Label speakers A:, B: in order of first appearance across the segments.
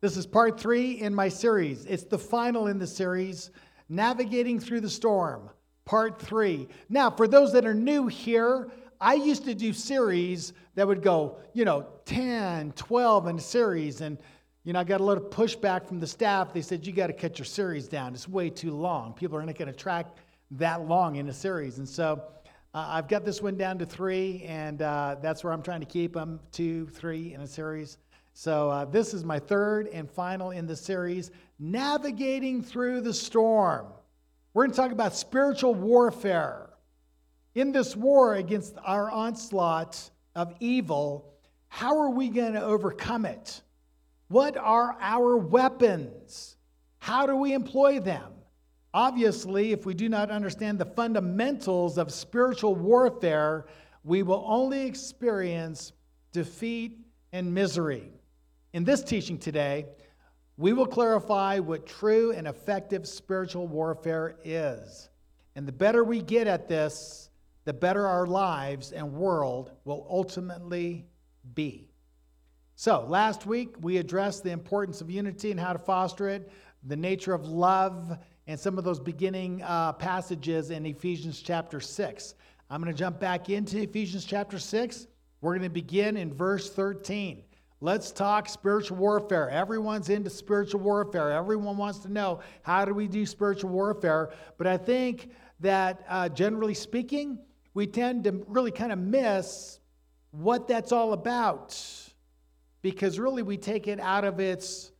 A: This is part three in my series. It's the final in the series, Navigating Through the Storm, part three. Now, for those that are new here, I used to do series that would go, you know, 10, 12 in a series. And, you know, I got a lot of pushback from the staff. They said, you got to cut your series down. It's way too long. People are not going to track that long in a series. And so uh, I've got this one down to three, and uh, that's where I'm trying to keep them two, three in a series. So, uh, this is my third and final in the series, Navigating Through the Storm. We're going to talk about spiritual warfare. In this war against our onslaught of evil, how are we going to overcome it? What are our weapons? How do we employ them? Obviously, if we do not understand the fundamentals of spiritual warfare, we will only experience defeat and misery. In this teaching today, we will clarify what true and effective spiritual warfare is. And the better we get at this, the better our lives and world will ultimately be. So, last week we addressed the importance of unity and how to foster it, the nature of love, and some of those beginning uh, passages in Ephesians chapter 6. I'm going to jump back into Ephesians chapter 6. We're going to begin in verse 13. Let's talk spiritual warfare. Everyone's into spiritual warfare. Everyone wants to know how do we do spiritual warfare. But I think that uh, generally speaking, we tend to really kind of miss what that's all about because really we take it out of its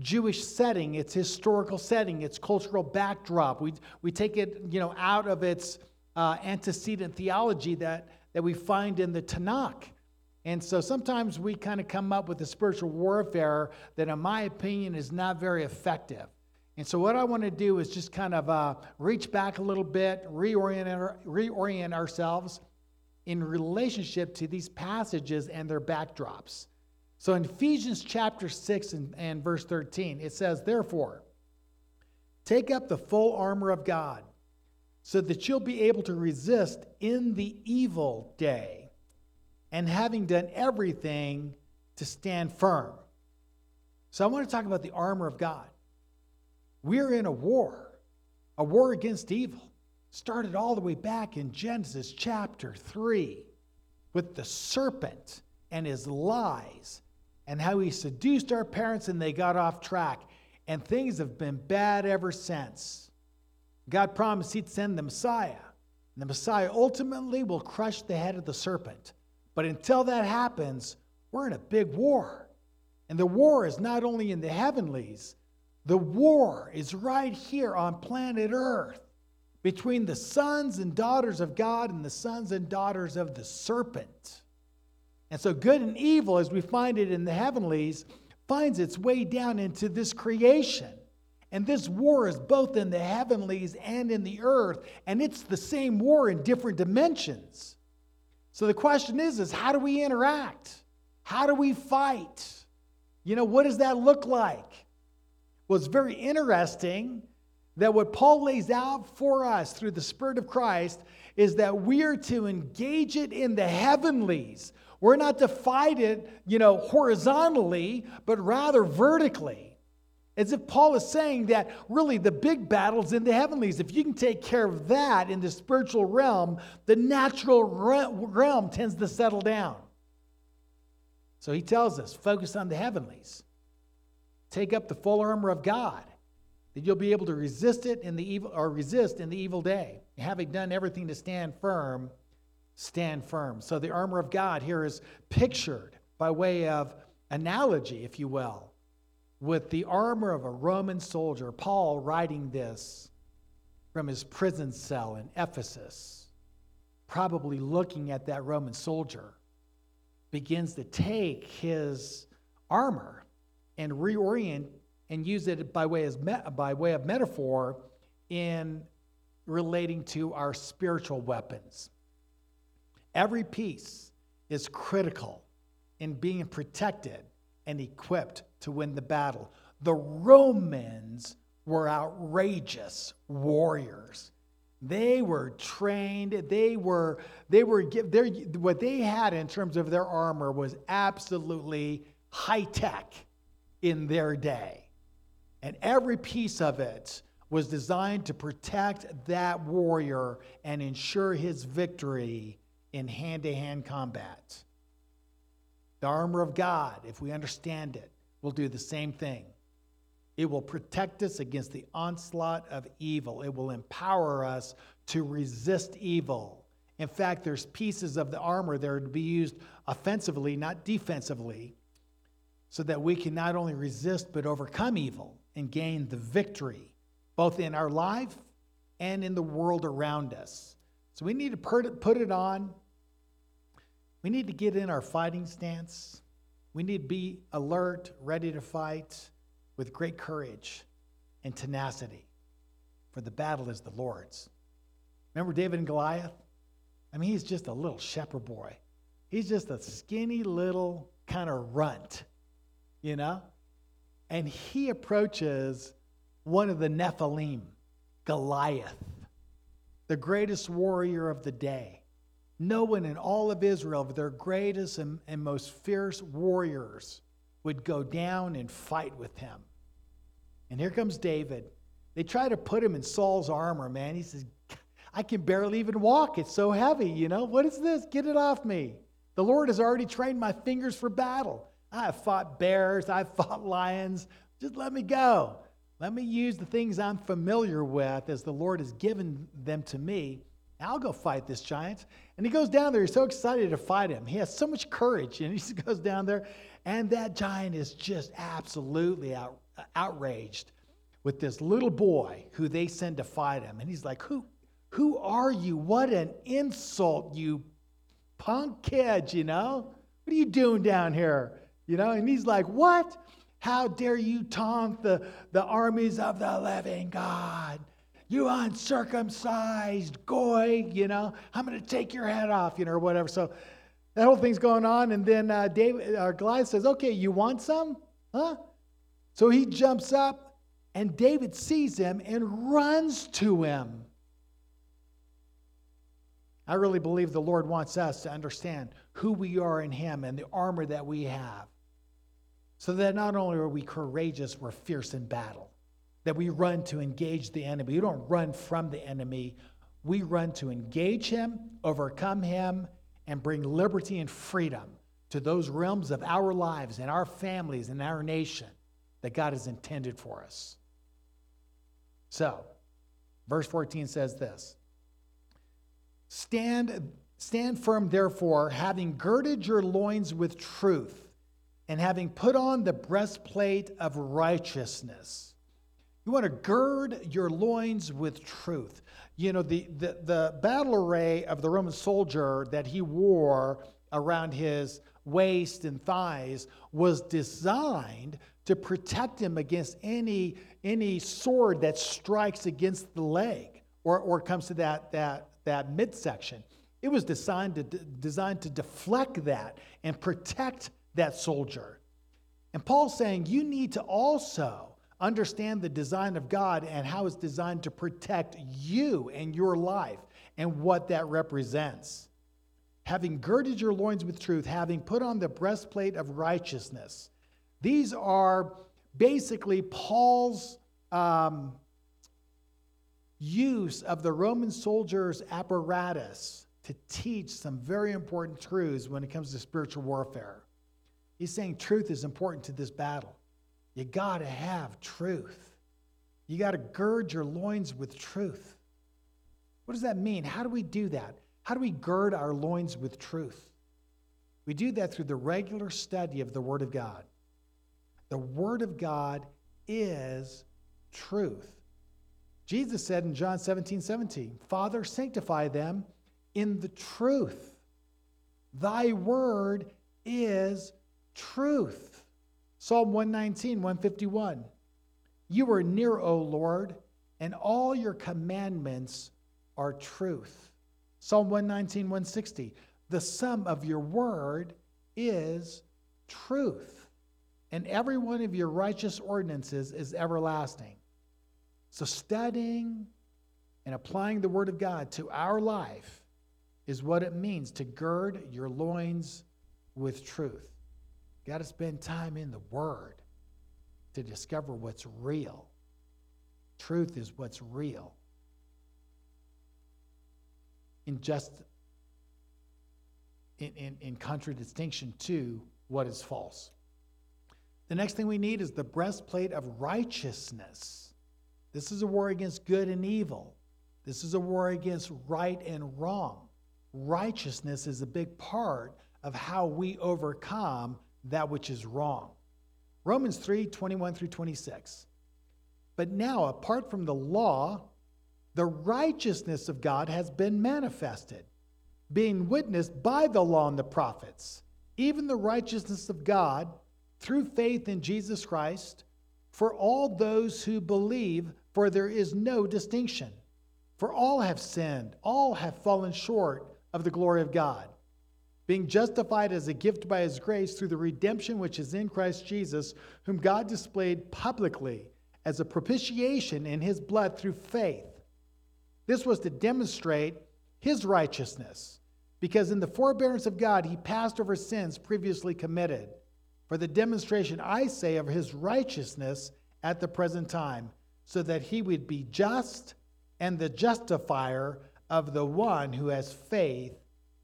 A: Jewish setting, its historical setting, its cultural backdrop. We, we take it you know, out of its uh, antecedent theology that, that we find in the Tanakh. And so sometimes we kind of come up with a spiritual warfare that, in my opinion, is not very effective. And so, what I want to do is just kind of uh, reach back a little bit, reorient, reorient ourselves in relationship to these passages and their backdrops. So, in Ephesians chapter 6 and, and verse 13, it says, Therefore, take up the full armor of God so that you'll be able to resist in the evil day and having done everything to stand firm. So I want to talk about the armor of God. We're in a war, a war against evil. Started all the way back in Genesis chapter 3 with the serpent and his lies and how he seduced our parents and they got off track. And things have been bad ever since. God promised he'd send the Messiah. And the Messiah ultimately will crush the head of the serpent. But until that happens, we're in a big war. And the war is not only in the heavenlies, the war is right here on planet Earth between the sons and daughters of God and the sons and daughters of the serpent. And so, good and evil, as we find it in the heavenlies, finds its way down into this creation. And this war is both in the heavenlies and in the earth, and it's the same war in different dimensions. So the question is, is how do we interact? How do we fight? You know, what does that look like? Well, it's very interesting that what Paul lays out for us through the Spirit of Christ is that we are to engage it in the heavenlies. We're not to fight it, you know, horizontally, but rather vertically. As if Paul is saying that really the big battle's in the heavenlies. If you can take care of that in the spiritual realm, the natural realm tends to settle down. So he tells us focus on the heavenlies. Take up the full armor of God, that you'll be able to resist it in the evil or resist in the evil day. Having done everything to stand firm, stand firm. So the armor of God here is pictured by way of analogy, if you will with the armor of a Roman soldier, Paul writing this from his prison cell in Ephesus, probably looking at that Roman soldier, begins to take his armor and reorient and use it by way, as by way of metaphor in relating to our spiritual weapons. Every piece is critical in being protected and equipped to win the battle. The Romans were outrageous warriors. They were trained. They were they were what they had in terms of their armor was absolutely high tech. in their day. And every piece of it was designed to protect that warrior and ensure his victory in hand to hand combat. The armor of God, if we understand it, will do the same thing. It will protect us against the onslaught of evil. It will empower us to resist evil. In fact, there's pieces of the armor that are to be used offensively, not defensively, so that we can not only resist but overcome evil and gain the victory, both in our life and in the world around us. So we need to put it on. We need to get in our fighting stance. We need to be alert, ready to fight with great courage and tenacity, for the battle is the Lord's. Remember David and Goliath? I mean, he's just a little shepherd boy. He's just a skinny little kind of runt, you know? And he approaches one of the Nephilim, Goliath, the greatest warrior of the day. No one in all of Israel, their greatest and, and most fierce warriors, would go down and fight with him. And here comes David. They try to put him in Saul's armor, man. He says, I can barely even walk. It's so heavy, you know? What is this? Get it off me. The Lord has already trained my fingers for battle. I have fought bears, I've fought lions. Just let me go. Let me use the things I'm familiar with as the Lord has given them to me. I'll go fight this giant. And he goes down there. He's so excited to fight him. He has so much courage. And he just goes down there. And that giant is just absolutely out, uh, outraged with this little boy who they send to fight him. And he's like, Who, who are you? What an insult, you punk kid, you know? What are you doing down here? You know, and he's like, What? How dare you taunt the, the armies of the living God? You uncircumcised goy, you know, I'm going to take your head off, you know, or whatever. So that whole thing's going on. And then uh, David, uh, Goliath says, Okay, you want some? Huh? So he jumps up, and David sees him and runs to him. I really believe the Lord wants us to understand who we are in Him and the armor that we have. So that not only are we courageous, we're fierce in battle. That we run to engage the enemy. We don't run from the enemy, we run to engage him, overcome him, and bring liberty and freedom to those realms of our lives and our families and our nation that God has intended for us. So, verse 14 says this Stand, stand firm, therefore, having girded your loins with truth, and having put on the breastplate of righteousness. You want to gird your loins with truth. You know, the, the, the battle array of the Roman soldier that he wore around his waist and thighs was designed to protect him against any, any sword that strikes against the leg or, or comes to that, that, that midsection. It was designed to, designed to deflect that and protect that soldier. And Paul's saying you need to also understand the design of God and how it's designed to protect you and your life and what that represents. Having girded your loins with truth, having put on the breastplate of righteousness these are basically Paul's um, use of the Roman soldiers' apparatus to teach some very important truths when it comes to spiritual warfare. He's saying truth is important to this battle. You got to have truth. You got to gird your loins with truth. What does that mean? How do we do that? How do we gird our loins with truth? We do that through the regular study of the Word of God. The Word of God is truth. Jesus said in John 17 17, Father, sanctify them in the truth. Thy word is truth. Psalm 119, 151. You are near, O Lord, and all your commandments are truth. Psalm 119, 160. The sum of your word is truth and every one of your righteous ordinances is everlasting. So, studying and applying the Word of God to our life is what it means to gird your loins with truth. Got to spend time in the Word. to discover what's real. Truth is what's real. In just in, in, in contradistinction to what is false. The next thing we need is the breastplate of righteousness. This is a war against good and evil. This is a war against right and wrong. Righteousness is a big part of how we overcome that which is wrong. Romans 3 21 through 26. But now, apart from the law, the righteousness of God has been manifested, being witnessed by the law and the prophets, even the righteousness of God through faith in Jesus Christ for all those who believe, for there is no distinction. For all have sinned, all have fallen short of the glory of God being justified as a gift by his grace through the redemption which is in Christ Jesus, whom God displayed publicly as a propitiation in his blood through faith. This was to demonstrate his righteousness, because in the forbearance of God he passed over sins previously committed, for the demonstration, I say, of his righteousness at the present time, so that he would be just and the justifier of the one who has faith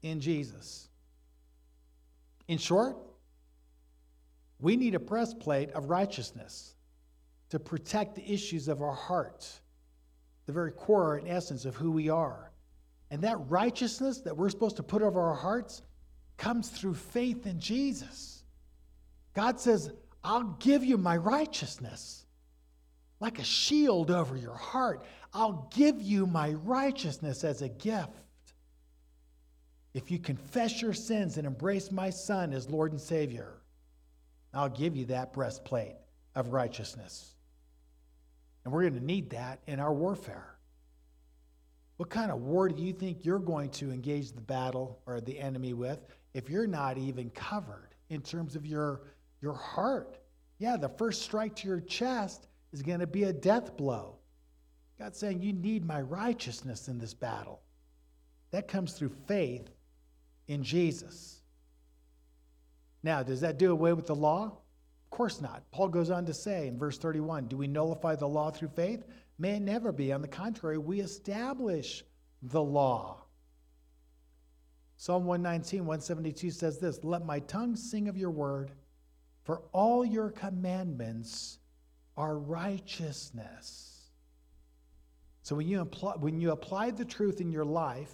A: in Jesus. In short, we need a breastplate of righteousness to protect the issues of our heart, the very core and essence of who we are. And that righteousness that we're supposed to put over our hearts comes through faith in Jesus. God says, I'll give you my righteousness like a shield over your heart. I'll give you my righteousness as a gift. If you confess your sins and embrace my Son as Lord and Savior, I'll give you that breastplate of righteousness. And we're going to need that in our warfare. What kind of war do you think you're going to engage the battle or the enemy with if you're not even covered in terms of your, your heart? Yeah, the first strike to your chest is going to be a death blow. God's saying, You need my righteousness in this battle. That comes through faith in Jesus. Now, does that do away with the law? Of course not. Paul goes on to say in verse 31 Do we nullify the law through faith? May it never be. On the contrary, we establish the law. Psalm 119, 172 says this Let my tongue sing of your word, for all your commandments are righteousness. So when you, apply, when you apply the truth in your life,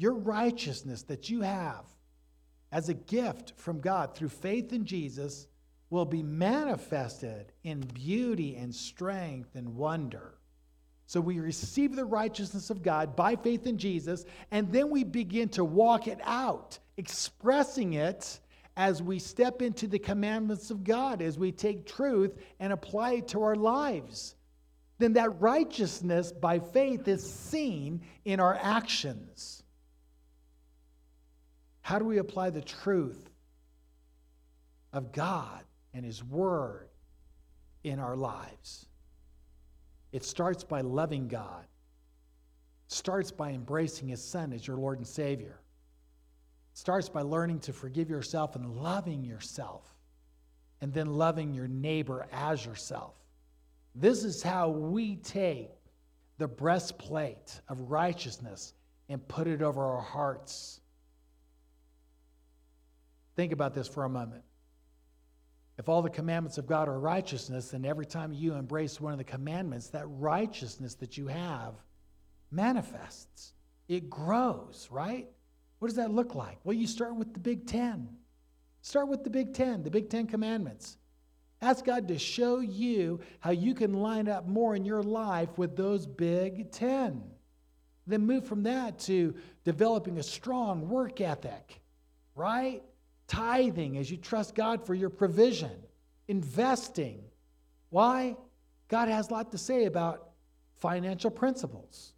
A: your righteousness that you have as a gift from God through faith in Jesus will be manifested in beauty and strength and wonder. So we receive the righteousness of God by faith in Jesus, and then we begin to walk it out, expressing it as we step into the commandments of God, as we take truth and apply it to our lives. Then that righteousness by faith is seen in our actions. How do we apply the truth of God and His Word in our lives? It starts by loving God. It starts by embracing His Son as your Lord and Savior. It starts by learning to forgive yourself and loving yourself, and then loving your neighbor as yourself. This is how we take the breastplate of righteousness and put it over our hearts Think about this for a moment. If all the commandments of God are righteousness, then every time you embrace one of the commandments, that righteousness that you have manifests. It grows, right? What does that look like? Well, you start with the Big Ten. Start with the Big Ten, the Big Ten Commandments. Ask God to show you how you can line up more in your life with those Big Ten. Then move from that to developing a strong work ethic, right? Tithing as you trust God for your provision, investing. Why? God has a lot to say about financial principles.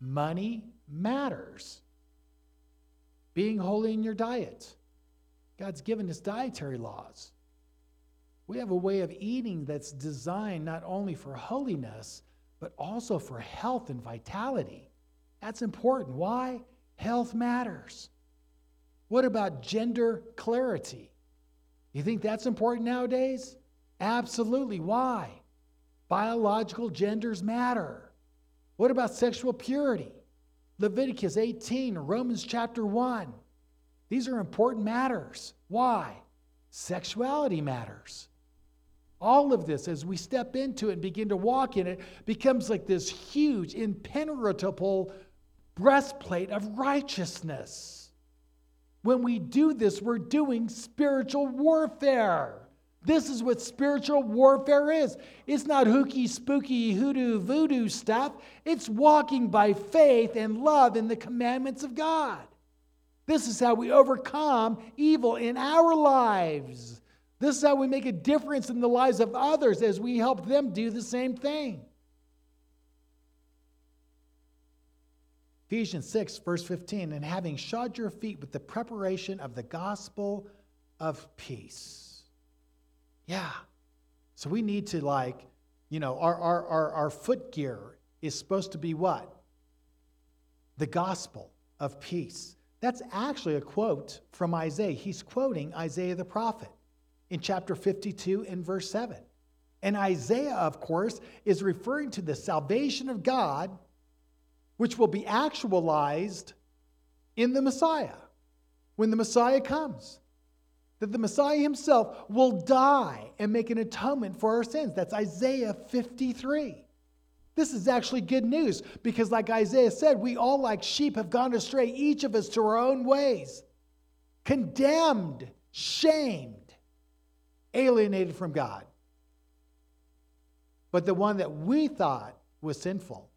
A: Money matters. Being holy in your diet. God's given us dietary laws. We have a way of eating that's designed not only for holiness, but also for health and vitality. That's important. Why? Health matters. What about gender clarity? You think that's important nowadays? Absolutely. Why? Biological genders matter. What about sexual purity? Leviticus 18, Romans chapter 1. These are important matters. Why? Sexuality matters. All of this, as we step into it and begin to walk in it, becomes like this huge, impenetrable breastplate of righteousness. When we do this, we're doing spiritual warfare. This is what spiritual warfare is. It's not hooky, spooky, hoodoo, voodoo stuff. It's walking by faith and love in the commandments of God. This is how we overcome evil in our lives. This is how we make a difference in the lives of others as we help them do the same thing. Ephesians 6, verse 15, and having shod your feet with the preparation of the gospel of peace. Yeah. So we need to, like, you know, our, our, our, our foot gear is supposed to be what? The gospel of peace. That's actually a quote from Isaiah. He's quoting Isaiah the prophet in chapter 52 and verse 7. And Isaiah, of course, is referring to the salvation of God, which will be actualized in the Messiah when the Messiah comes that the Messiah himself will die and make an atonement for our sins. That's Isaiah 53. This is actually good news because, like Isaiah said, we all, like sheep, have gone astray, each of us to our own ways, condemned, shamed, alienated from God. But the one that we thought was sinful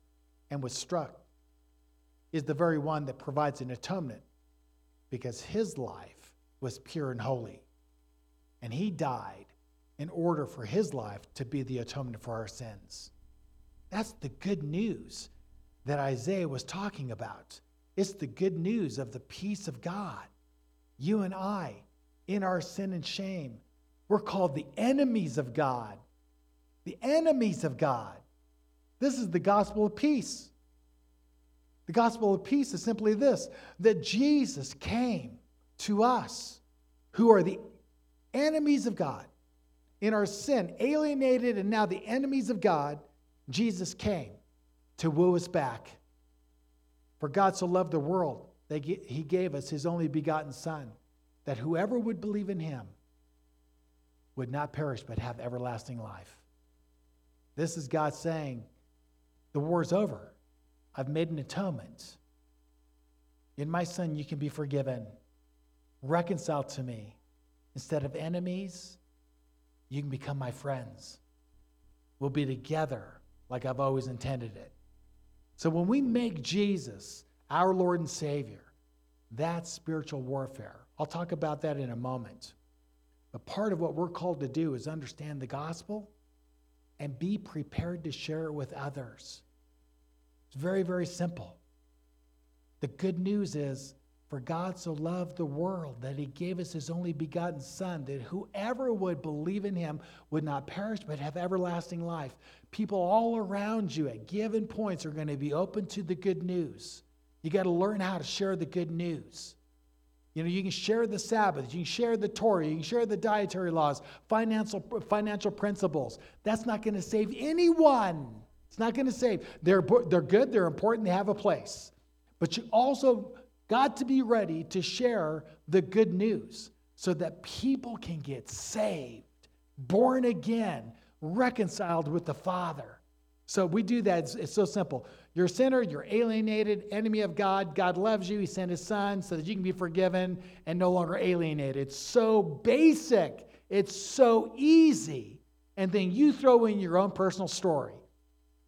A: and was struck is the very one that provides an atonement because his life was pure and holy. And he died in order for his life to be the atonement for our sins. That's the good news that Isaiah was talking about. It's the good news of the peace of God. You and I, in our sin and shame, we're called the enemies of God. The enemies of God. This is the gospel of peace. The gospel of peace is simply this that Jesus came to us who are the enemies of God in our sin, alienated and now the enemies of God, Jesus came to woo us back. For God so loved the world that he gave us his only begotten Son, that whoever would believe in him would not perish but have everlasting life. This is God saying, The war's over. I've made an atonement. In my Son, you can be forgiven reconciled to me. Instead of enemies, you can become my friends. We'll be together like I've always intended it. So when we make Jesus our Lord and Savior, that's spiritual warfare. I'll talk about that in a moment. But part of what we're called to do is understand the gospel and be prepared to share it with others. Very, very simple. The good news is for God so loved the world that he gave us his only begotten Son, that whoever would believe in him would not perish but have everlasting life. People all around you at given points are going to be open to the good news. You got to learn how to share the good news. You know, you can share the Sabbath, you can share the Torah, you can share the dietary laws, financial, financial principles. That's not going to save anyone. It's not going to save. They're, they're good, they're important, they have a place. But you also got to be ready to share the good news so that people can get saved, born again, reconciled with the Father. So we do that. It's, it's, so simple. You're a sinner, you're alienated, enemy of God. God loves you. He sent his son so that you can be forgiven and no longer alienated. It's so basic, it's so easy. And then you throw in your own personal story.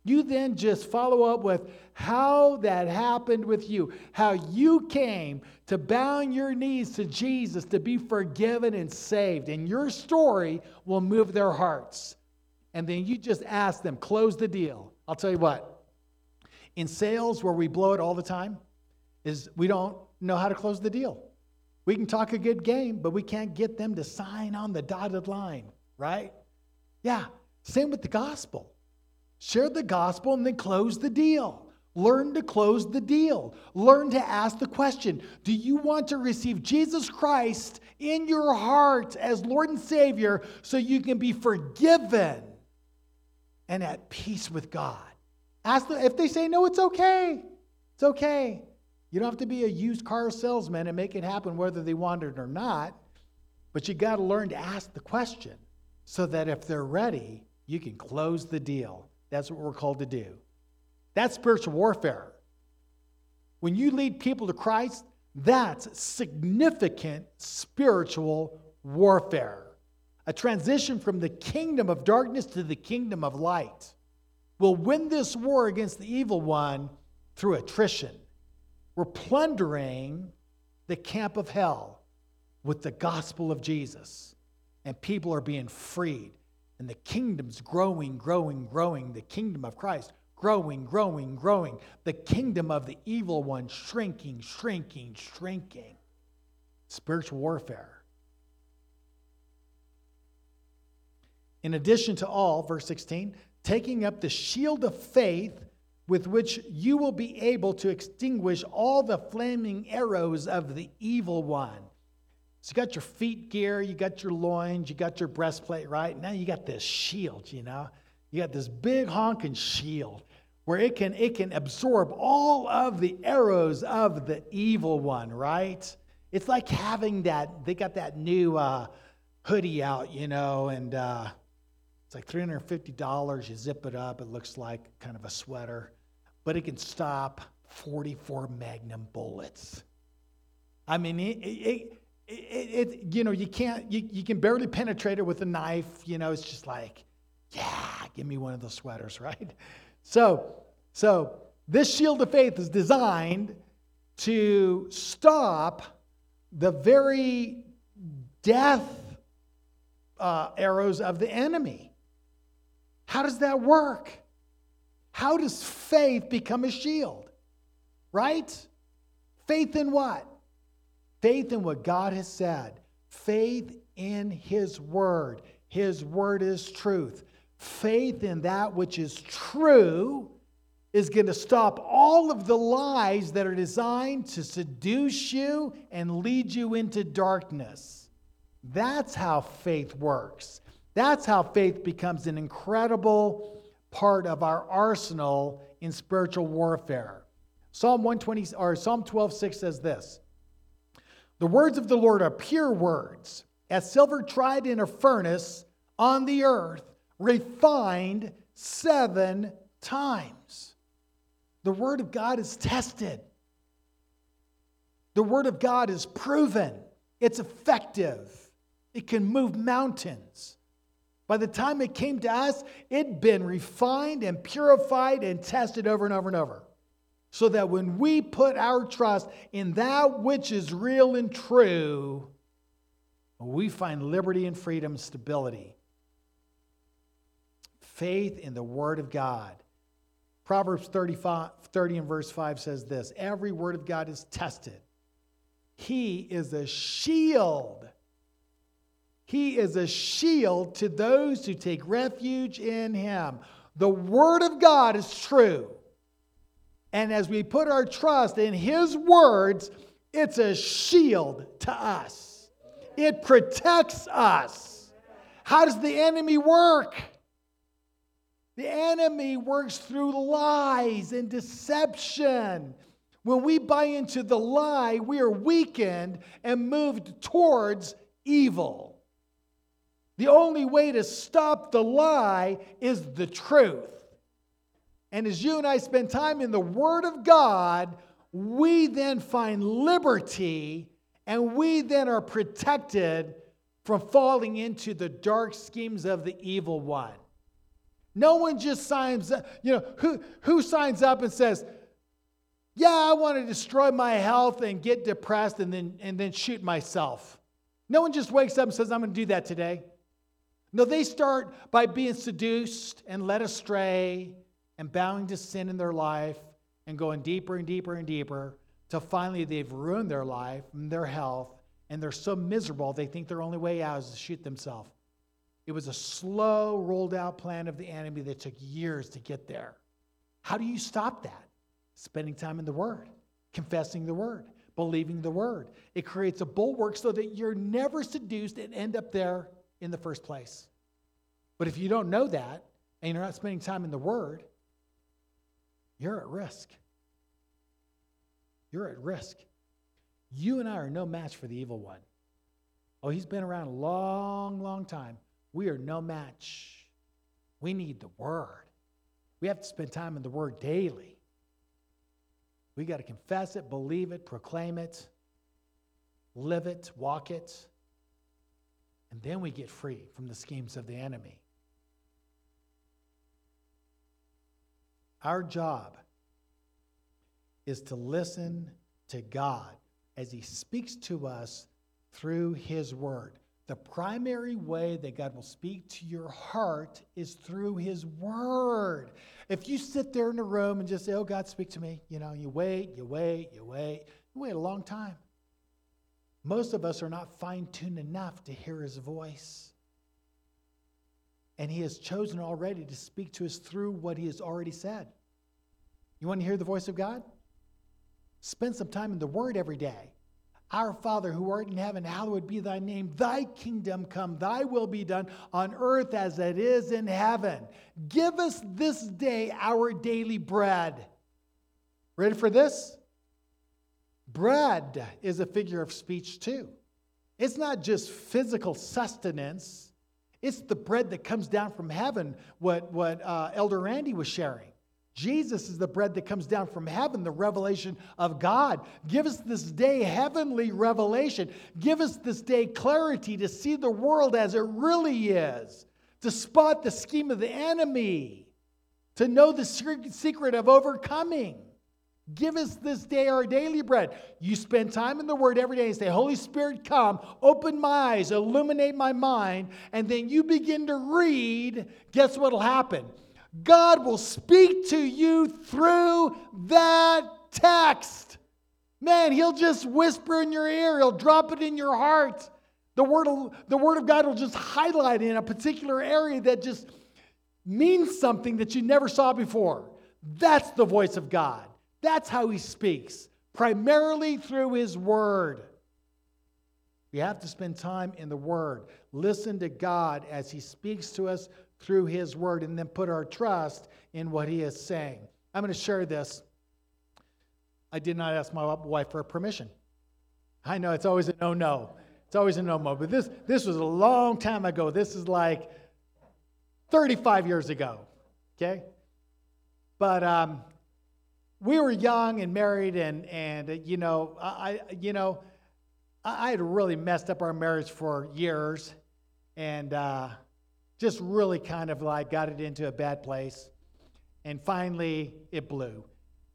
A: You then just follow up with how that happened with you, how you came to bow your knees to Jesus to be forgiven and saved. And your story will move their hearts. And then you just ask them, close the deal. I'll tell you what, in sales where we blow it all the time, is we don't know how to close the deal. We can talk a good game, but we can't get them to sign on the dotted line, right? Yeah, same with the gospel. Share the gospel and then close the deal. Learn to close the deal. Learn to ask the question Do you want to receive Jesus Christ in your heart as Lord and Savior so you can be forgiven and at peace with God? Ask them, if they say no, it's okay. It's okay. You don't have to be a used car salesman and make it happen whether they want it or not. But you got to learn to ask the question so that if they're ready, you can close the deal. That's what we're called to do. That's spiritual warfare. When you lead people to Christ, that's significant spiritual warfare. A transition from the kingdom of darkness to the kingdom of light. We'll win this war against the evil one through attrition. We're plundering the camp of hell with the gospel of Jesus, and people are being freed, and the kingdom's growing, growing, growing. The kingdom of Christ growing, growing, growing. The kingdom of the evil one shrinking, shrinking, shrinking. Spiritual warfare. In addition to all, verse 16, taking up the shield of faith with which you will be able to extinguish all the flaming arrows of the evil one. So you got your feet gear, you got your loins, you got your breastplate, right? Now you got this shield, you know? You got this big honking shield where it can it can absorb all of the arrows of the evil one, right? It's like having that, they got that new uh, hoodie out, you know, and uh, it's like $350. You zip it up, it looks like kind of a sweater but it can stop 44 magnum bullets. I mean, it, it, it, it, you know, you can't, you, you can barely penetrate it with a knife. You know, it's just like, yeah, give me one of those sweaters, right? So, so this shield of faith is designed to stop the very death uh, arrows of the enemy. How does that work? How does faith become a shield? Right? Faith in what? Faith in what God has said. Faith in His Word. His Word is truth. Faith in that which is true is going to stop all of the lies that are designed to seduce you and lead you into darkness. That's how faith works. That's how faith becomes an incredible part of our arsenal in spiritual warfare. Psalm 120 or Psalm 12:6 says this. The words of the Lord are pure words, as silver tried in a furnace on the earth, refined 7 times. The word of God is tested. The word of God is proven. It's effective. It can move mountains. By the time it came to us, it'd been refined and purified and tested over and over and over. So that when we put our trust in that which is real and true, we find liberty and freedom, stability. Faith in the Word of God. Proverbs 35, 30 and verse 5 says this Every word of God is tested. He is a shield he is a shield to those who take refuge in him. The word of God is true. And as we put our trust in his words, it's a shield to us. It protects us. How does the enemy work? The enemy works through lies and deception. When we buy into the lie, we are weakened and moved towards evil. The only way to stop the lie is the truth. And as you and I spend time in the Word of God, we then find liberty and we then are protected from falling into the dark schemes of the evil one. No one just signs up, you know, who, who signs up and says, Yeah, I want to destroy my health and get depressed and then, and then shoot myself. No one just wakes up and says, I'm going to do that today. No, they start by being seduced and led astray and bowing to sin in their life and going deeper and deeper and deeper till finally they've ruined their life and their health and they're so miserable they think their only way out is to shoot themselves. It was a slow, rolled out plan of the enemy that took years to get there. How do you stop that? Spending time in the Word, confessing the Word, believing the Word. It creates a bulwark so that you're never seduced and end up there in the first place. But if you don't know that and you're not spending time in the Word, you're at risk. You're at risk. You and I are no match for the evil one. Oh, he's been around a long, long time. We are no match. We need the Word. We have to spend time in the Word daily. We got to confess it, believe it, proclaim it, live it, walk it. And then we get free from the schemes of the enemy. Our job is to listen to God as He speaks to us through His Word. The primary way that God will speak to your heart is through His Word. If you sit there in a room and just say, Oh, God, speak to me, you know, you wait, you wait, you wait, you wait a long time. Most of us are not fine tuned enough to hear His voice. And He has chosen already to speak to us through what He has already said. You want to hear the voice of God? Spend some time in the Word every day. Our Father who art in heaven, hallowed be thy name. Thy kingdom come, thy will be done on earth as it is in heaven. Give us this day our daily bread. Ready for this? Bread is a figure of speech too. It's not just physical sustenance, it's the bread that comes down from heaven, what, what uh, Elder Randy was sharing. Jesus is the bread that comes down from heaven, the revelation of God. Give us this day heavenly revelation. Give us this day clarity to see the world as it really is, to spot the scheme of the enemy, to know the secret of overcoming. Give us this day our daily bread. You spend time in the Word every day and say, Holy Spirit, come, open my eyes, illuminate my mind, and then you begin to read. Guess what will happen? God will speak to you through that text. Man, He'll just whisper in your ear, He'll drop it in your heart. The word, of, the word of God will just highlight in a particular area that just means something that you never saw before. That's the voice of God. That's how He speaks, primarily through His Word. We have to spend time in the Word. Listen to God as He speaks to us through His Word and then put our trust in what He is saying. I'm going to share this. I did not ask my wife for permission. I know it's always a no no. It's always a no no. But this, this was a long time ago. This is like 35 years ago. Okay? But um, we were young and married, and, and uh, you know, I, you know, I had really messed up our marriage for years. And, uh, just really kind of like got it into a bad place. And finally, it blew.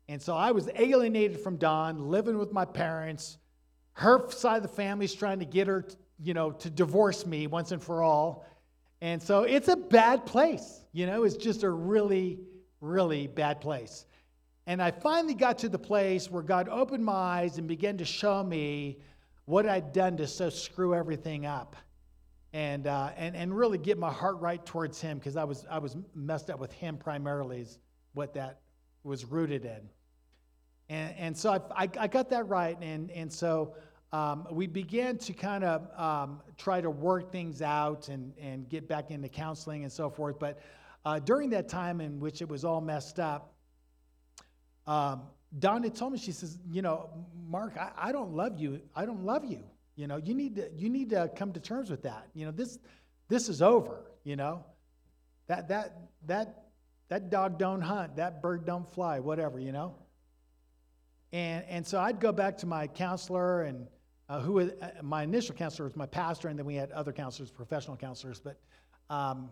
A: And so I was alienated from Don, living with my parents. Her side of the family's trying to get her, you know, to divorce me once and for all. And so it's a bad place. You know, it's just a really, really bad place. And I finally got to the place where God opened my eyes and began to show me what I'd done to so screw everything up and, uh, and, and really get my heart right towards him because I was, I was messed up with him primarily is what that was rooted in. And, and so I, I, I got that right. And, and so um, we began to kind of um, try to work things out and, and get back into counseling and so forth. But uh, during that time in which it was all messed up, um, Donna told me, she says, you know, Mark, I, I don't love you. I don't love you. You know, you need to you need to come to terms with that. You know, this this is over, you know. That that that that dog don't hunt, that bird don't fly, whatever, you know. And and so I'd go back to my counselor and uh, who uh, my initial counselor was my pastor, and then we had other counselors, professional counselors. But um,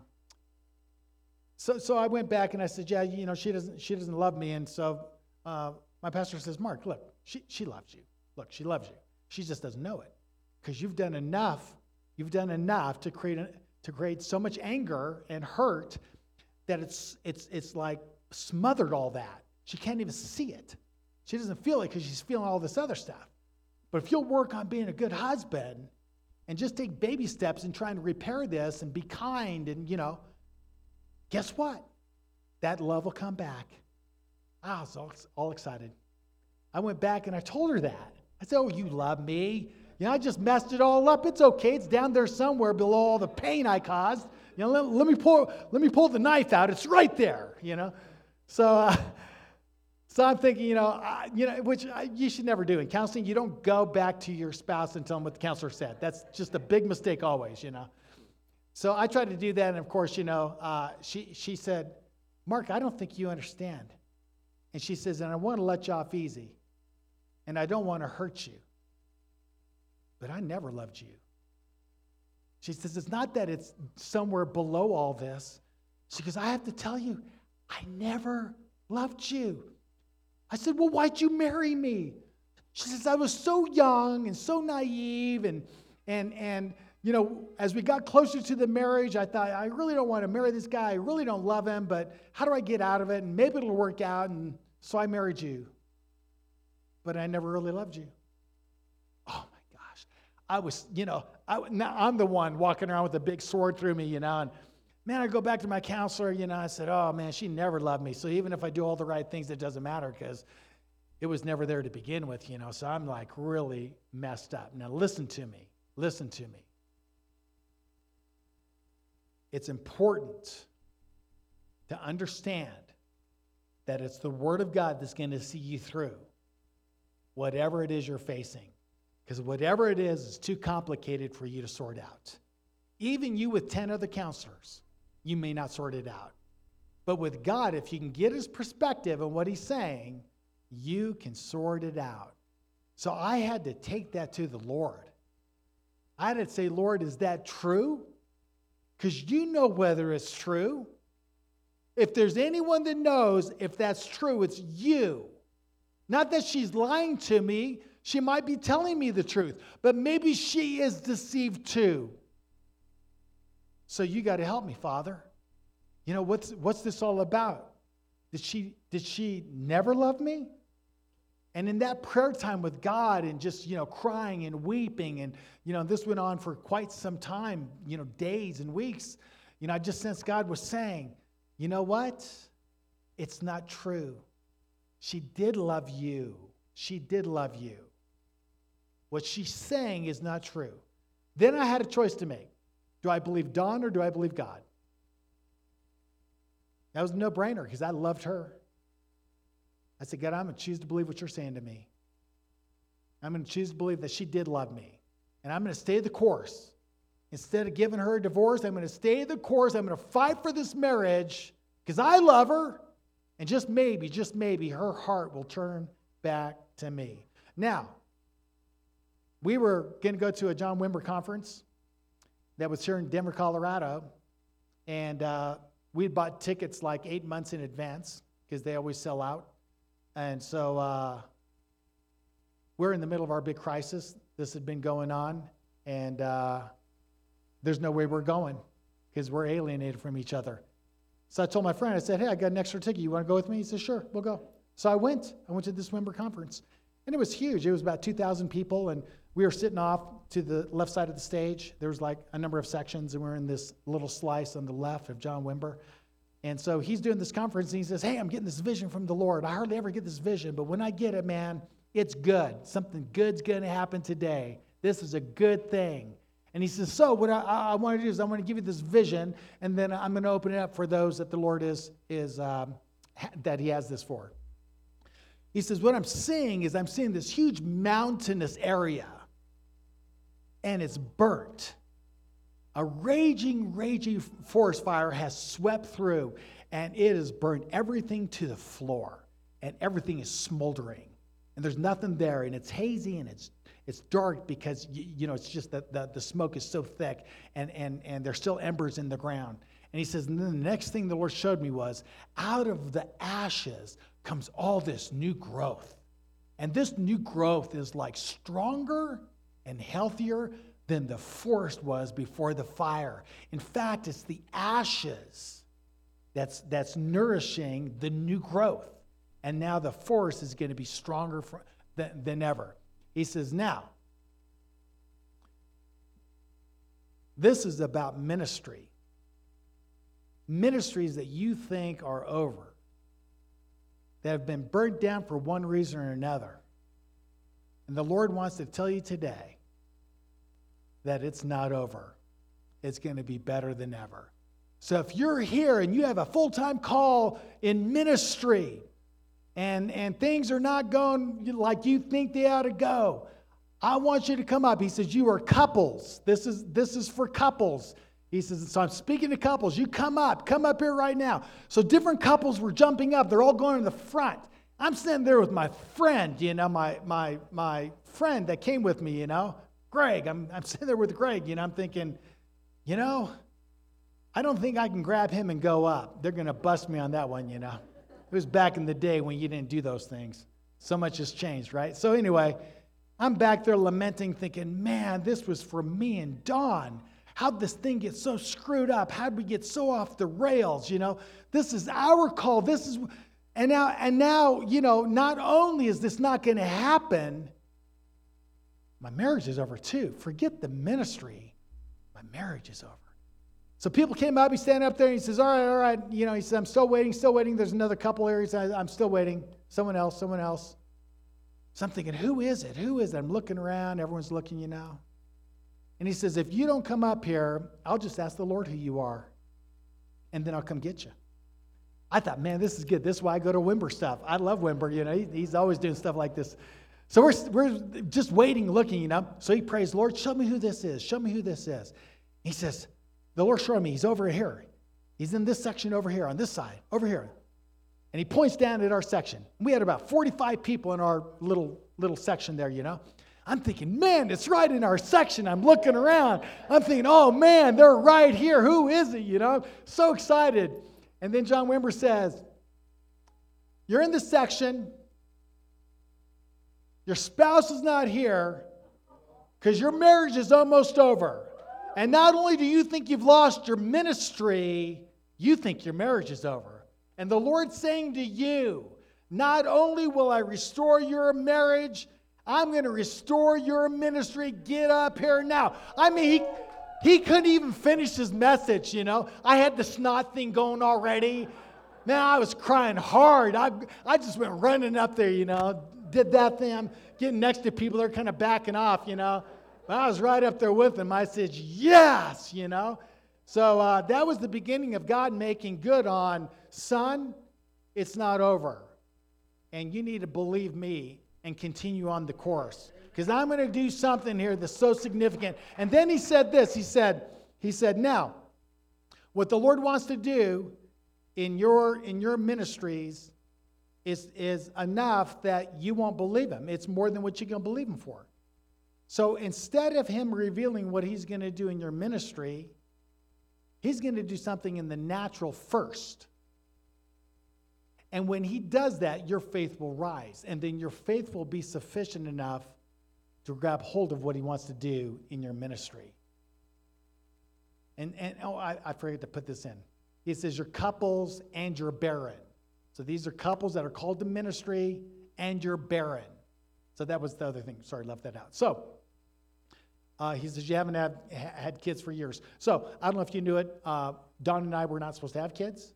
A: so so I went back and I said, yeah, you know, she doesn't she doesn't love me, and so uh, my pastor says, Mark, look, she she loves you. Look, she loves you. She just doesn't know it because you've done enough. You've done enough to create, to create so much anger and hurt that it's, it's, it's like smothered all that. She can't even see it. She doesn't feel it because she's feeling all this other stuff. But if you'll work on being a good husband and just take baby steps in trying to repair this and be kind and, you know, guess what? That love will come back. I was all, all excited. I went back and I told her that. I said, Oh, you love me. You know, I just messed it all up. It's okay. It's down there somewhere below all the pain I caused. You know, let, let me pull let me pull the knife out. It's right there. You know, so uh, so I'm thinking, you know, I, you know, which I, you should never do in counseling. You don't go back to your spouse and tell them what the counselor said. That's just a big mistake always. You know. So I tried to do that, and of course, you know, uh, she she said, Mark, I don't think you understand. And she says, and I want to let you off easy, and I don't want to hurt you but I never loved you. She says, It's not that it's somewhere below all this. She goes, I have to tell you, I never loved you. I said, Well, why'd you marry me? She says, I was so young and so naive and and and you know, as we got closer to the marriage, I thought, I really don't want to marry this guy. I really don't love him, but how do I get out of it? And maybe it'll work out. And so I married you. But I never really loved you. Oh my gosh. I was, you know, I, now I'm the one walking around with a big sword through me, you know, and man, I go back to my counselor, you know, I said, oh man, she never loved me. So even if I do all the right things, it doesn't matter because it was never there to begin with, you know. So I'm like really messed up. Now listen to me. Listen to me. It's important to understand that it's the Word of God that's going to see you through whatever it is you're facing. Because whatever it is, is too complicated for you to sort out. Even you with 10 other counselors, you may not sort it out. But with God, if you can get his perspective on what he's saying, you can sort it out. So I had to take that to the Lord. I had to say, Lord, is that true? Because you know whether it's true. If there's anyone that knows if that's true, it's you. Not that she's lying to me, she might be telling me the truth, but maybe she is deceived too. So you got to help me, Father. You know, what's, what's this all about? Did she, did she never love me? And in that prayer time with God and just, you know, crying and weeping, and, you know, this went on for quite some time, you know, days and weeks, you know, I just sensed God was saying, you know what? It's not true. She did love you. She did love you. What she's saying is not true. Then I had a choice to make. Do I believe Dawn or do I believe God? That was a no brainer because I loved her. I said, God, I'm going to choose to believe what you're saying to me. I'm going to choose to believe that she did love me. And I'm going to stay the course. Instead of giving her a divorce, I'm going to stay the course. I'm going to fight for this marriage because I love her. And just maybe, just maybe, her heart will turn back to me. Now, we were going to go to a John Wimber conference that was here in Denver, Colorado, and uh, we bought tickets like eight months in advance because they always sell out. And so uh, we're in the middle of our big crisis. This had been going on, and uh, there's no way we're going because we're alienated from each other. So I told my friend, I said, Hey, I got an extra ticket. You want to go with me? He said, Sure, we'll go. So I went. I went to this Wimber conference. And it was huge. It was about 2,000 people, and we were sitting off to the left side of the stage. There was like a number of sections, and we are in this little slice on the left of John Wimber. And so he's doing this conference, and he says, Hey, I'm getting this vision from the Lord. I hardly ever get this vision, but when I get it, man, it's good. Something good's going to happen today. This is a good thing. And he says, So, what I, I want to do is I want to give you this vision, and then I'm going to open it up for those that the Lord is, is um, that he has this for. He says, What I'm seeing is I'm seeing this huge mountainous area and it's burnt. A raging, raging forest fire has swept through and it has burned everything to the floor and everything is smoldering and there's nothing there and it's hazy and it's it's dark because you, you know it's just that the, the smoke is so thick and, and, and there's still embers in the ground and he says and then the next thing the lord showed me was out of the ashes comes all this new growth and this new growth is like stronger and healthier than the forest was before the fire. In fact, it's the ashes that's, that's nourishing the new growth. And now the forest is going to be stronger for, than, than ever. He says, Now, this is about ministry. Ministries that you think are over. that have been burnt down for one reason or another. And the Lord wants to tell you today that it's not over. It's going to be better than ever. So if you're here and you have a full time call in ministry and, and things are not going like you think they ought to go, I want you to come up. He says, You are couples. This is, this is for couples. He says, So I'm speaking to couples. You come up. Come up here right now. So different couples were jumping up. They're all going to the front. I'm sitting there with my friend, you know, my, my, my friend that came with me, you know, Greg. I'm, I'm sitting there with Greg, you know, I'm thinking, you know, I don't think I can grab him and go up. They're going to bust me on that one, you know. It was back in the day when you didn't do those things. So much has changed, right? So, anyway, I'm back there lamenting, thinking, man, this was for me and Dawn. How'd this thing get so screwed up? How'd we get so off the rails? You know, this is our call. This is, and now, and now, you know, not only is this not going to happen, my marriage is over too. Forget the ministry. My marriage is over. So people came up, he's standing up there, and he says, All right, all right. You know, he says, I'm still waiting, still waiting. There's another couple areas. I, I'm still waiting. Someone else, someone else. So I'm thinking, Who is it? Who is it? I'm looking around. Everyone's looking, you know. And he says, If you don't come up here, I'll just ask the Lord who you are, and then I'll come get you. I thought, man, this is good. This is why I go to Wimber stuff. I love Wimber. You know, he, he's always doing stuff like this. So we're, we're just waiting, looking, you know. So he prays, Lord, show me who this is. Show me who this is. He says, the Lord showed me he's over here. He's in this section over here, on this side, over here. And he points down at our section. We had about 45 people in our little little section there, you know. I'm thinking, man, it's right in our section. I'm looking around. I'm thinking, oh man, they're right here. Who is it? You know, so excited. And then John Wimber says, You're in this section. Your spouse is not here because your marriage is almost over. And not only do you think you've lost your ministry, you think your marriage is over. And the Lord's saying to you, not only will I restore your marriage, I'm going to restore your ministry. Get up here now. I mean, he, he couldn't even finish his message, you know. I had the snot thing going already. Man, I was crying hard. I, I just went running up there, you know, did that thing. I'm getting next to people, they're kind of backing off, you know. But I was right up there with him. I said, Yes, you know. So uh, that was the beginning of God making good on, son, it's not over. And you need to believe me and continue on the course. Because I'm going to do something here that's so significant. And then he said this he said, he said, now, what the Lord wants to do in your in your ministries is, is enough that you won't believe him. It's more than what you can believe him for. So instead of him revealing what he's going to do in your ministry, he's going to do something in the natural first. And when he does that, your faith will rise. And then your faith will be sufficient enough to grab hold of what he wants to do in your ministry. And, and oh, I, I forget to put this in. He says, Your couples and your barren. So these are couples that are called to ministry and you're barren. So that was the other thing. Sorry, left that out. So uh, he says, You haven't had, had kids for years. So I don't know if you knew it. Uh, Dawn and I were not supposed to have kids.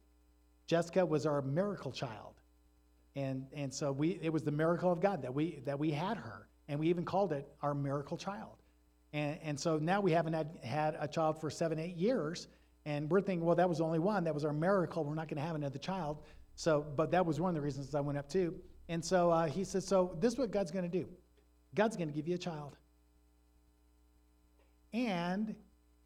A: Jessica was our miracle child. And, and so we, it was the miracle of God that we, that we had her. And we even called it our miracle child. And, and so now we haven't had, had a child for seven, eight years. And we're thinking, well, that was only one. That was our miracle. We're not going to have another child. So, but that was one of the reasons I went up too. And so uh, he says, so this is what God's going to do. God's going to give you a child. And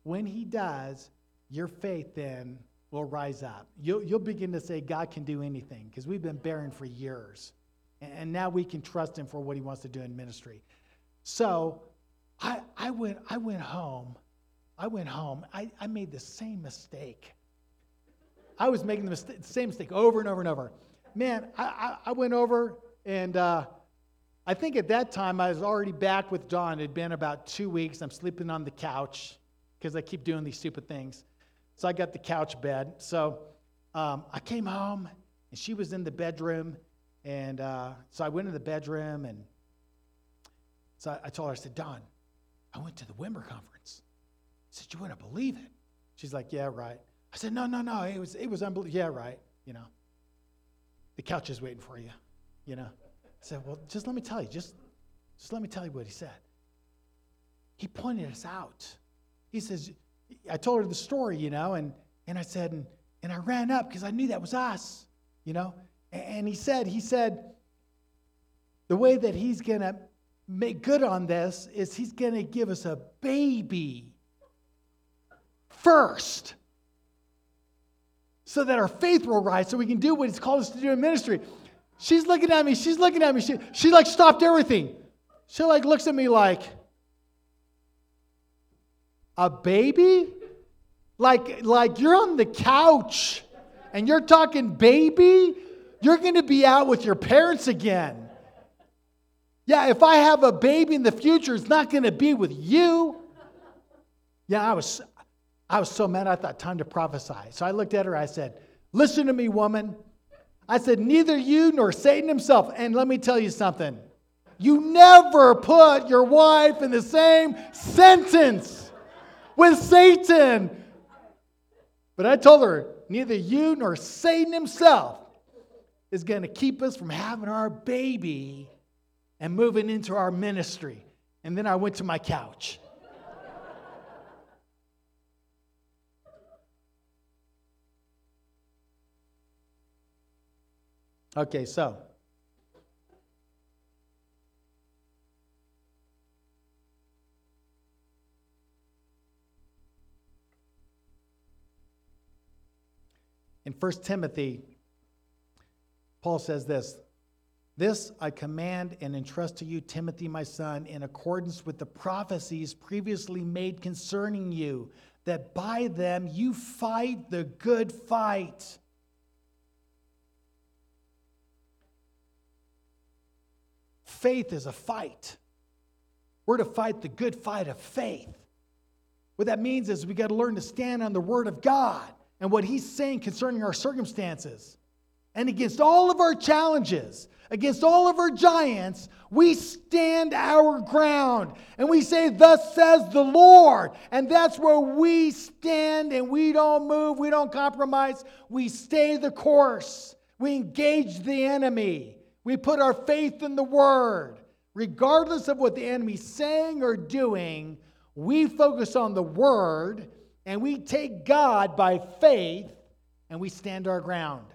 A: when he does, your faith then will rise up. You'll, you'll begin to say, God can do anything because we've been barren for years. And now we can trust him for what he wants to do in ministry. So I, I, went, I went home. I went home. I, I made the same mistake. I was making the, mistake, same mistake over and over and over. Man, I, I, I went over and uh, I think at that time I was already back with Dawn. It had been about two weeks. I'm sleeping on the couch because I keep doing these stupid things. So I got the couch bed. So um, I came home and she was in the bedroom. And uh, so I went in the bedroom and so I, I told her, I said, Dawn, I went to the Wimber conference. I said, You wouldn't believe it. She's like, Yeah, right. I said, No, no, no. It was, it was unbelievable. Yeah, right. You know. the couch is waiting for you, you know. I said, Well, just let me tell you, just, just let me tell you what he said. He pointed us out. He says, I told her the story, you know, and, and I said, and, and I ran up because I knew that was us, you know. And, and he said, he said, the way that he's going to make good on this is he's going to give us a baby first so that our faith will rise so we can do what he's called us to do in ministry she's looking at me she's looking at me she, she like stopped everything she like looks at me like a baby like like you're on the couch and you're talking baby you're going to be out with your parents again yeah, if I have a baby in the future, it's not going to be with you. Yeah, I was, I was so mad, I thought, time to prophesy. So I looked at her, I said, Listen to me, woman. I said, Neither you nor Satan himself. And let me tell you something you never put your wife in the same sentence with Satan. But I told her, Neither you nor Satan himself is going to keep us from having our baby and moving into our ministry. And then I went to my couch. Okay, so. In 1 Timothy, Paul says this this I command and entrust to you, Timothy, my son, in accordance with the prophecies previously made concerning you, that by them you fight the good fight. Faith is a fight. We're to fight the good fight of faith. What that means is we got to learn to stand on the word of God and what he's saying concerning our circumstances. And against all of our challenges, against all of our giants, we stand our ground and we say, Thus says the Lord. And that's where we stand and we don't move, we don't compromise, we stay the course. We engage the enemy, we put our faith in the word. Regardless of what the enemy's saying or doing, we focus on the word and we take God by faith and we stand our ground.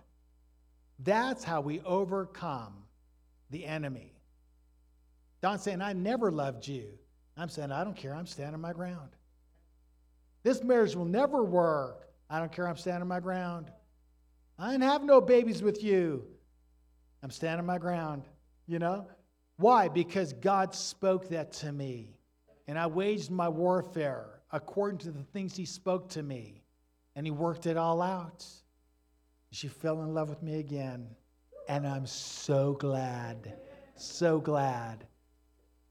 A: That's how we overcome the enemy. Dawn's saying, I never loved you. I'm saying, I don't care. I'm standing my ground. This marriage will never work. I don't care. I'm standing my ground. I didn't have no babies with you. I'm standing my ground. You know? Why? Because God spoke that to me. And I waged my warfare according to the things He spoke to me. And He worked it all out. She fell in love with me again. And I'm so glad, so glad.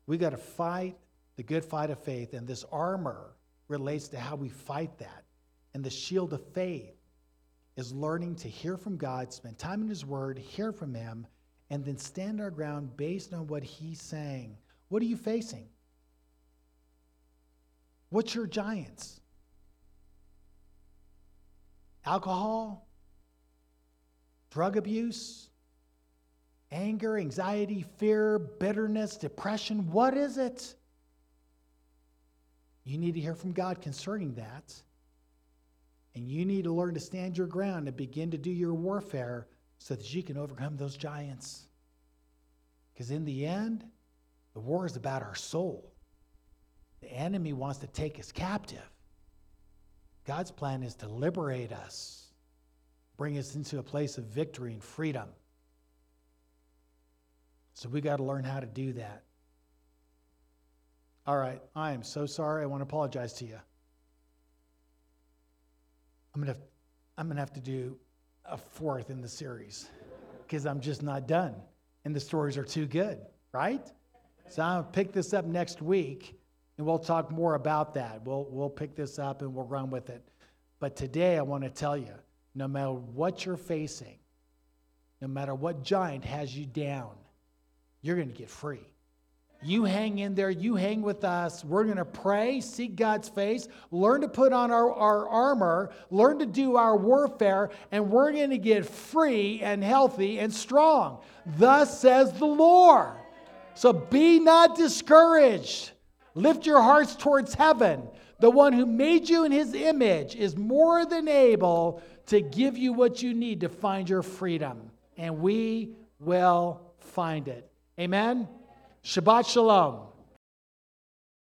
A: We got to fight the good fight of faith, and this armor relates to how we fight that. And the shield of faith is learning to hear from God, spend time in His Word, hear from Him, and then stand our ground based on what He's saying. What are you facing? What's your giants? Alcohol? Drug abuse? anger, anxiety, fear, bitterness, depression. What is it? You need to hear from God concerning that. And you need to learn to stand your ground and begin to do your warfare so that you can overcome those giants. Because in the end, the war is about our soul. The enemy wants to take us captive. God's plan is to liberate us, bring us into a place of victory and freedom. So we got to learn how to do that. All right, I am so sorry. I want to apologize to you. I'm to I'm to have to do a fourth in the series because I'm just not done and the stories are too good, right? So I'll pick this up next week and we'll talk more about that. We'll, we'll pick this up and we'll run with it. But today I want to tell you no matter what you're facing, no matter what giant has you down, you're going to get free. You hang in there, you hang with us. We're going to pray, seek God's face, learn to put on our, our armor, learn to do our warfare, and we're going to get free and healthy and strong. Thus says the Lord. So be not discouraged. Lift your hearts towards heaven. The one who made you in his image is more than able to give you what you need to find your freedom. And we will find it. Amen. Shabbat Shalom.